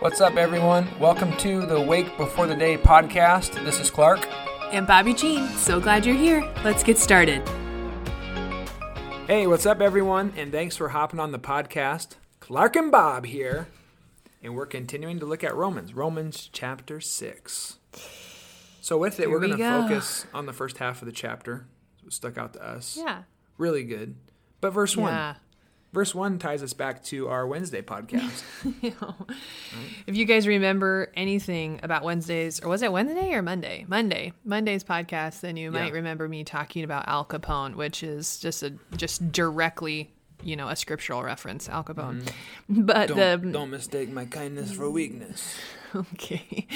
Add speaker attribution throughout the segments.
Speaker 1: What's up, everyone? Welcome to the Wake Before the Day podcast. This is Clark.
Speaker 2: And Bobbie Jean. So glad you're here. Let's get started.
Speaker 1: Hey, what's up, everyone? And thanks for hopping on the podcast. Clark and Bob here. And we're continuing to look at Romans, Romans chapter 6. So, with it,
Speaker 2: Here
Speaker 1: we're
Speaker 2: we
Speaker 1: going to
Speaker 2: go.
Speaker 1: focus on the first half of the chapter. It stuck out to us.
Speaker 2: Yeah.
Speaker 1: Really good. But verse 1. Verse 1 ties us back to our Wednesday podcast.
Speaker 2: You know, If you guys remember anything about Wednesdays, or was it Wednesday or Monday? Monday. Monday's podcast, then you might
Speaker 1: Yeah.
Speaker 2: remember me talking about Al Capone, which is just a just directly, you know, a scriptural reference, Al Capone. Mm-hmm. But
Speaker 1: don't,
Speaker 2: the
Speaker 1: don't mistake my kindness for weakness.
Speaker 2: okay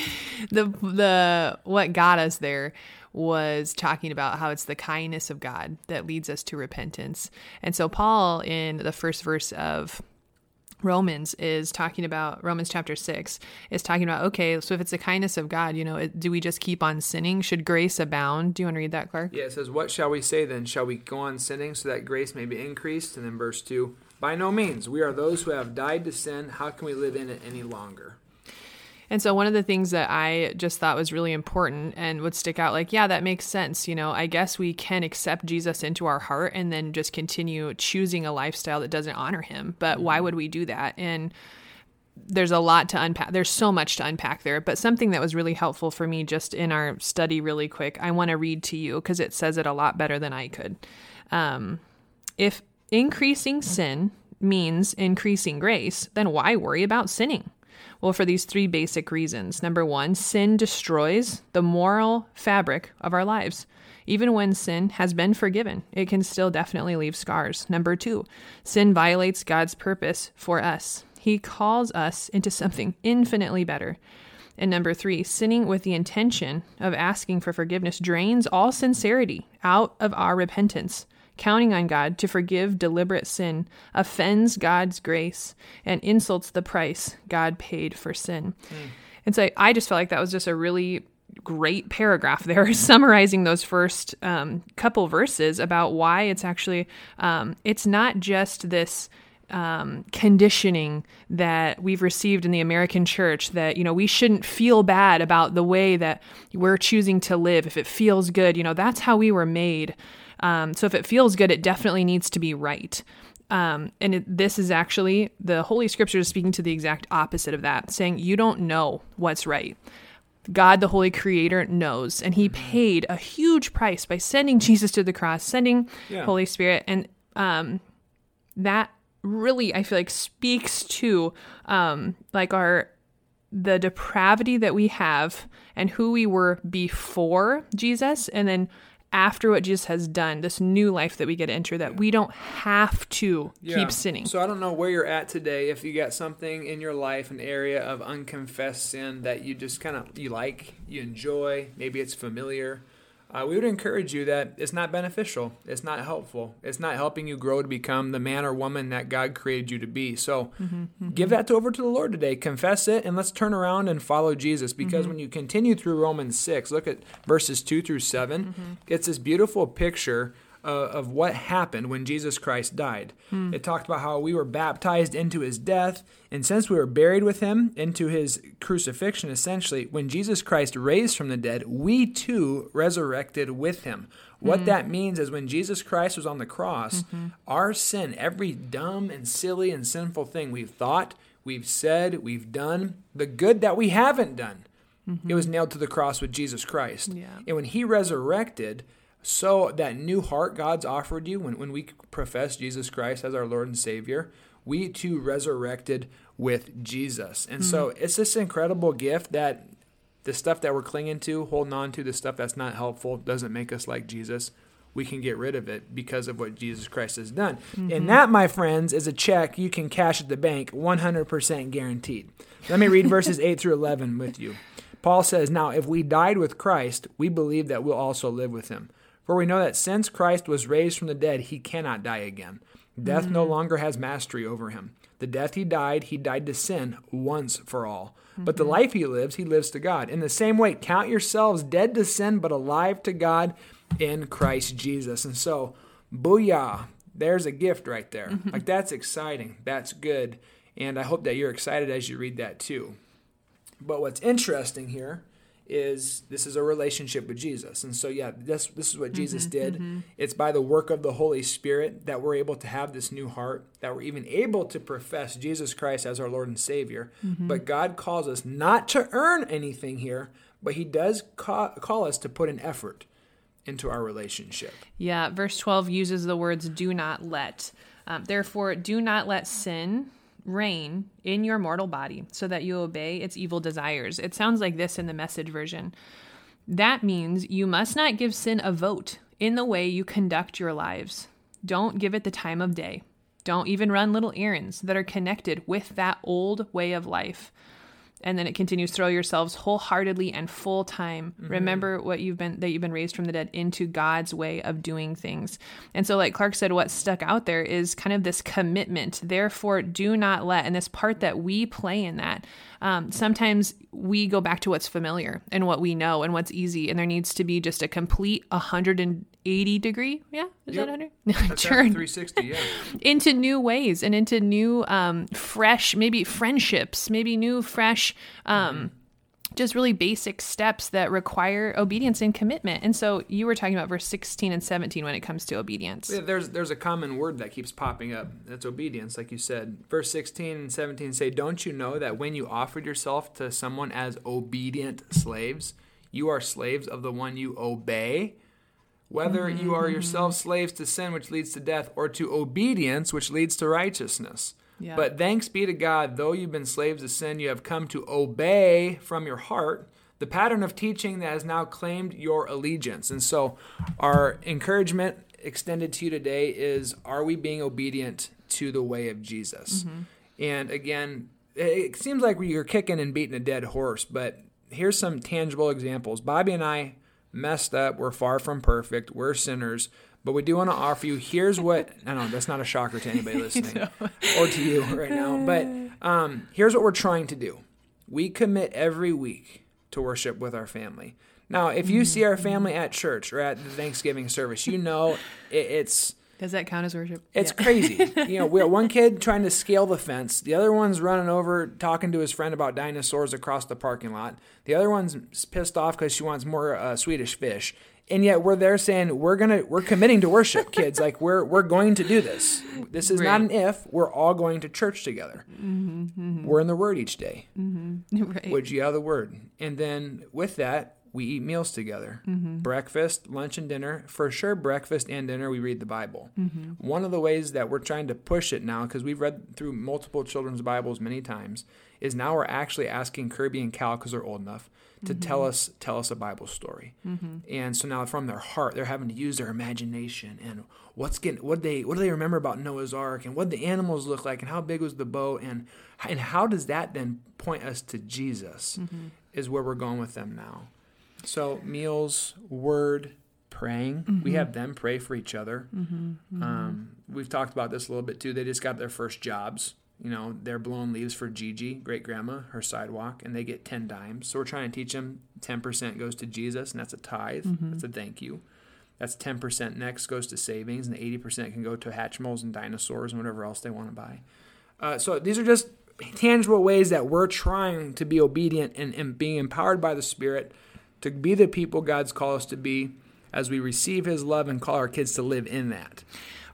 Speaker 2: the the what got us there was talking about how it's the kindness of god that leads us to repentance and so paul in the first verse of romans is talking about romans chapter 6 is talking about okay so if it's the kindness of god you know it, do we just keep on sinning should grace abound do you want to read that clark
Speaker 1: Yeah, it says, What shall we say then? Shall we go on sinning so that grace may be increased? And then verse 2 By no means. We are those who have died to sin. How can we live in it any longer?
Speaker 2: And so one of the things that I just thought was really important and would stick out like, yeah, that makes sense. You know, I guess we can accept Jesus into our heart and then just continue choosing a lifestyle that doesn't honor him. But why would we do that? And there's a lot to unpack. There's so much to unpack there. But something that was really helpful for me just in our study, really quick, I want to read to you because it says it a lot better than I could. Um, if increasing sin means increasing grace, then why worry about sinning? Well, for these three basic reasons. Number one, sin destroys the moral fabric of our lives. Even when sin has been forgiven, it can still definitely leave scars. Number two, sin violates God's purpose for us. He calls us into something infinitely better. And number three, sinning with the intention of asking for forgiveness drains all sincerity out of our repentance. Counting on God to forgive deliberate sin offends God's grace and insults the price God paid for sin. And so I just felt like that was just a really great paragraph there summarizing those first um, couple verses about why it's actually um, it's not just this um, conditioning that we've received in the American church that, you know, we shouldn't feel bad about the way that we're choosing to live. If it feels good, you know, that's how we were made. Um, so if it feels good, it definitely needs to be right. Um, and it, this is actually the Holy Scripture is speaking to the exact opposite of that, saying you don't know what's right. God, the Holy Creator, knows, and He paid a huge price by sending Jesus to the cross, sending
Speaker 1: Yeah.
Speaker 2: Holy Spirit, and um, that really I feel like speaks to um, like our the depravity that we have and who we were before Jesus, and then after what Jesus has done, this new life that we get to enter, that we don't have to
Speaker 1: Yeah.
Speaker 2: keep sinning.
Speaker 1: So I don't know where you're at today. If you got something in your life, an area of unconfessed sin that you just kind of you like, you enjoy, maybe it's familiar. Uh, we would encourage you that it's not beneficial. It's not helpful. It's not helping you grow to become the man or woman that God created you to be. So mm-hmm, mm-hmm. give that over to the Lord today. Confess it, and let's turn around and follow Jesus. Because mm-hmm. when you continue through Romans 6, look at verses 2 through 7, it's this beautiful picture uh, of what happened when Jesus Christ died. It talked about how we were baptized into his death, and since we were buried with him into his crucifixion, essentially, when Jesus Christ raised from the dead, we too resurrected with him. What mm-hmm. that means is when Jesus Christ was on the cross, mm-hmm. our sin, every dumb and silly and sinful thing we've thought, we've said, we've done, the good that we haven't done, it was mm-hmm. nailed to the cross with Jesus Christ.
Speaker 2: Yeah.
Speaker 1: And when he resurrected, so that new heart God's offered you, when, when we profess Jesus Christ as our Lord and Savior, we too resurrected with Jesus. And so mm-hmm. it's this incredible gift that the stuff that we're clinging to, holding on to, the stuff that's not helpful, doesn't make us like Jesus. We can get rid of it because of what Jesus Christ has done. And mm-hmm. that, my friends, is a check you can cash at the bank, 100% guaranteed. Let me read verses 8 through 11 with you. Paul says, Now, if we died with Christ, we believe that we'll also live with him. For we know that since Christ was raised from the dead, he cannot die again. Death no mm. longer has mastery over him. The death he died, he died to sin once for all. But the mm-hmm. life he lives, he lives to God. In the same way, count yourselves dead to sin, but alive to God in Christ Jesus. And so, booyah, there's a gift right there. Mm-hmm. Like, that's exciting. That's good. And I hope that you're excited as you read that too. But what's interesting here is this is a relationship with Jesus. And so yeah, this this is what mm-hmm, Jesus did. Mm-hmm. It's by the work of the Holy Spirit that we're able to have this new heart, that we're even able to profess Jesus Christ as our Lord and Savior. Mm-hmm. But God calls us not to earn anything here, but he does call, call us to put an effort into our relationship.
Speaker 2: Yeah, verse 12 uses the words do not let. Um, Therefore, do not let sin reign in your mortal body so that you obey its evil desires. It sounds like this in the message version. That means you must not give sin a vote in the way you conduct your lives. Don't give it the time of day. Don't even run little errands that are connected with that old way of life. And then it continues throw yourselves wholeheartedly and full time. Remember what you've been that you've been raised from the dead into God's way of doing things. And so like Clark said what stuck out there is kind of this commitment. Therefore do not let and this part that we play in that. Um, sometimes we go back to what's familiar and what we know and what's easy and there needs to be just a complete 180 degree yeah is
Speaker 1: Yep.
Speaker 2: that 100 turn
Speaker 1: 360, yeah.
Speaker 2: into new ways and into new um, fresh maybe friendships maybe new fresh um, just really basic steps that require obedience and commitment and so you were talking about verse 16 and 17 when it comes to obedience
Speaker 1: Yeah, there's there's a common word that keeps popping up. That's obedience, like you said. Verse 16 and 17 say, "Don't you know that when you offered yourself to someone as obedient slaves, you are slaves of the one you obey, whether you are mm-hmm. yourselves slaves to sin which leads to death or to obedience which leads to righteousness."
Speaker 2: Yeah.
Speaker 1: But thanks be to God, though you've been slaves to sin, you have come to obey from your heart the pattern of teaching that has now claimed your allegiance. And so, our encouragement extended to you today is are we being obedient to the way of Jesus? Mm-hmm. And again, it seems like you're kicking and beating a dead horse, but here's some tangible examples. Bobbie and I messed up. We're far from perfect. We're sinners. But we do want to offer you here's what I know that's not a shocker to anybody listening or to you right now. But um, here's what we're trying to do. We commit every week to worship with our family. Now, if you see our family at church or at the Thanksgiving service, you know it, it's
Speaker 2: does that count as worship
Speaker 1: it's
Speaker 2: Yeah.
Speaker 1: crazy. You know, we have one kid trying to scale the fence. The other one's running over talking to his friend about dinosaurs across the parking lot. The other one's pissed off because she wants more uh, Swedish fish. And yet we're there saying we're gonna we're committing to worship, kids. Like we're we're going to do this. This is not an if. We're all going to church together. Mm-hmm, mm-hmm. We're in the Word each day.
Speaker 2: Mm-hmm, right
Speaker 1: Would you have the Word? And then with that, we eat meals together mm-hmm. breakfast, lunch, and dinner. For sure, breakfast and dinner, we read the Bible. Mm-hmm. One of the ways that we're trying to push it now, because we've read through multiple children's Bibles many times, is now we're actually asking Kirby and Cal, because they're old enough, to mm-hmm. tell us tell us a Bible story. And so now from their heart, they're having to use their imagination and what's getting what they what do they remember about Noah's Ark and what the animals look like and how big was the boat and and how does that then point us to Jesus is where we're going with them now. So meals, word, praying. We have them pray for each other. Um, we've talked about this a little bit too. They just got their first jobs. You know, they're blowing leaves for Gigi, great grandma, her sidewalk, and they get 10 dimes. So we're trying to teach them 10% goes to Jesus, and that's a tithe. That's a thank you. That's 10% next goes to savings, and 80% can go to Hatchimals and dinosaurs and whatever else they want to buy. Uh, so these are just tangible ways that we're trying to be obedient and, and being empowered by the Spirit to be the people God's called us to be as we receive His love and call our kids to live in that.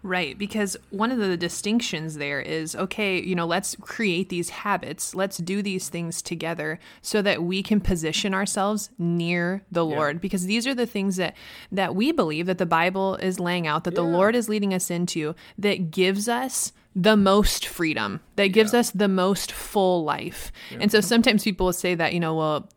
Speaker 2: Right, because one of the distinctions there is okay, you know, let's create these habits, let's do these things together so that we can position ourselves near the Lord. Because these are the things that that we believe that the Bible is laying out that the Lord is leading us into that gives us the most freedom, that gives us the most full life. And so sometimes people will say that, you know, well,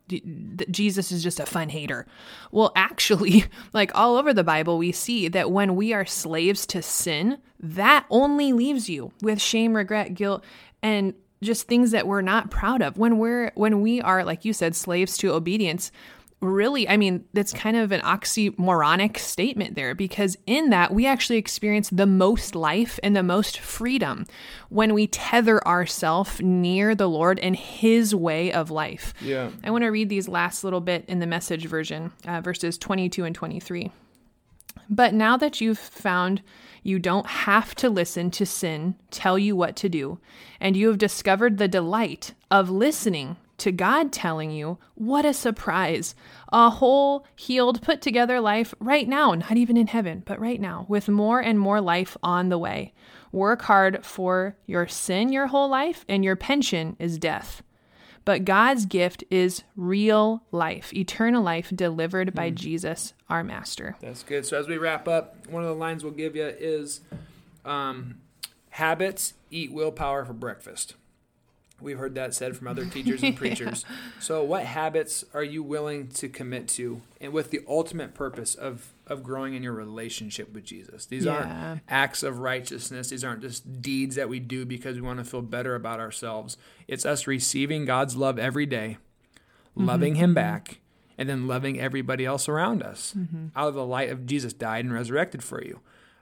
Speaker 2: Jesus is just a fun hater. Well, actually, like all over the Bible, we see that when we are slaves to sin, that only leaves you with shame, regret, guilt, and just things that we're not proud of. When we're when we are, like you said, slaves to obedience, really, I mean, that's kind of an oxymoronic statement there because in that we actually experience the most life and the most freedom when we tether ourselves near the Lord and His way of life.
Speaker 1: Yeah.
Speaker 2: I want to read these last little bit in the message version, uh, verses 22 and 23. But now that you've found you don't have to listen to sin tell you what to do, and you have discovered the delight of listening to God telling you, what a surprise. A whole, healed, put together life right now, not even in heaven, but right now, with more and more life on the way. Work hard for your sin your whole life, and your pension is death. But God's gift is real life, eternal life delivered by Jesus, our Master.
Speaker 1: That's good. So as we wrap up, one of the lines we'll give you is um, habits eat willpower for breakfast. We've heard that said from other teachers and preachers. yeah. So, what habits are you willing to commit to, and with the ultimate purpose of of growing in your relationship with Jesus? These yeah. aren't acts of righteousness. These aren't just deeds that we do because we want to feel better about ourselves. It's us receiving God's love every day, mm-hmm. loving Him back, and then loving everybody else around us mm-hmm. out of the light of Jesus died and resurrected for you.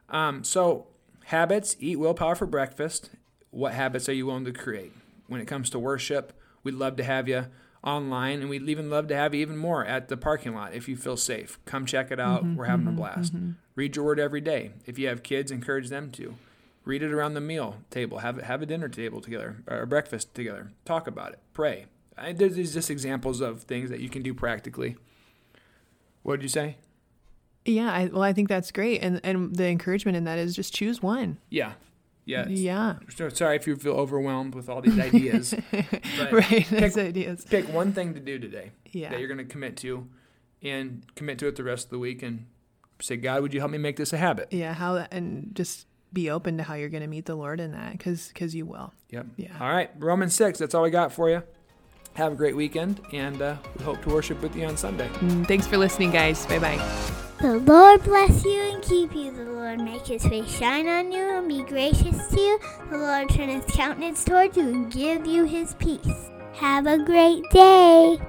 Speaker 1: Um, so, habits eat willpower for breakfast. What habits are you willing to create? When it comes to worship. We'd love to have you online, and we'd even love to have you even more at the parking lot if you feel safe. Come check it out. Mm-hmm, We're having mm-hmm, a blast. Mm-hmm. Read your word every day. If you have kids, encourage them to. Read it around the meal table. Have have a dinner table together or a breakfast together. Talk about it. Pray. I, there's just examples of things that you can do practically. What did you say?
Speaker 2: Yeah, I, well, I think that's great, and and the encouragement in that is just choose one.
Speaker 1: Yeah, yeah.
Speaker 2: Yeah.
Speaker 1: So sorry if you feel overwhelmed with all these ideas.
Speaker 2: right. Pick, ideas.
Speaker 1: Pick one thing to do today
Speaker 2: yeah.
Speaker 1: that you're going to commit to and commit to it the rest of the week and say, God, would you help me make this a habit?
Speaker 2: Yeah. How, and just be open to how you're going to meet the Lord in that because cause you will.
Speaker 1: Yep.
Speaker 2: Yeah.
Speaker 1: All right. Romans 6. That's all we got for you. Have a great weekend, and uh, we hope to worship with you on Sunday.
Speaker 2: Mm, thanks for listening, guys. Bye bye.
Speaker 3: The Lord bless you and keep you. The Lord make his face shine on you and be gracious to you. The Lord turn his countenance toward you and give you his peace. Have a great day.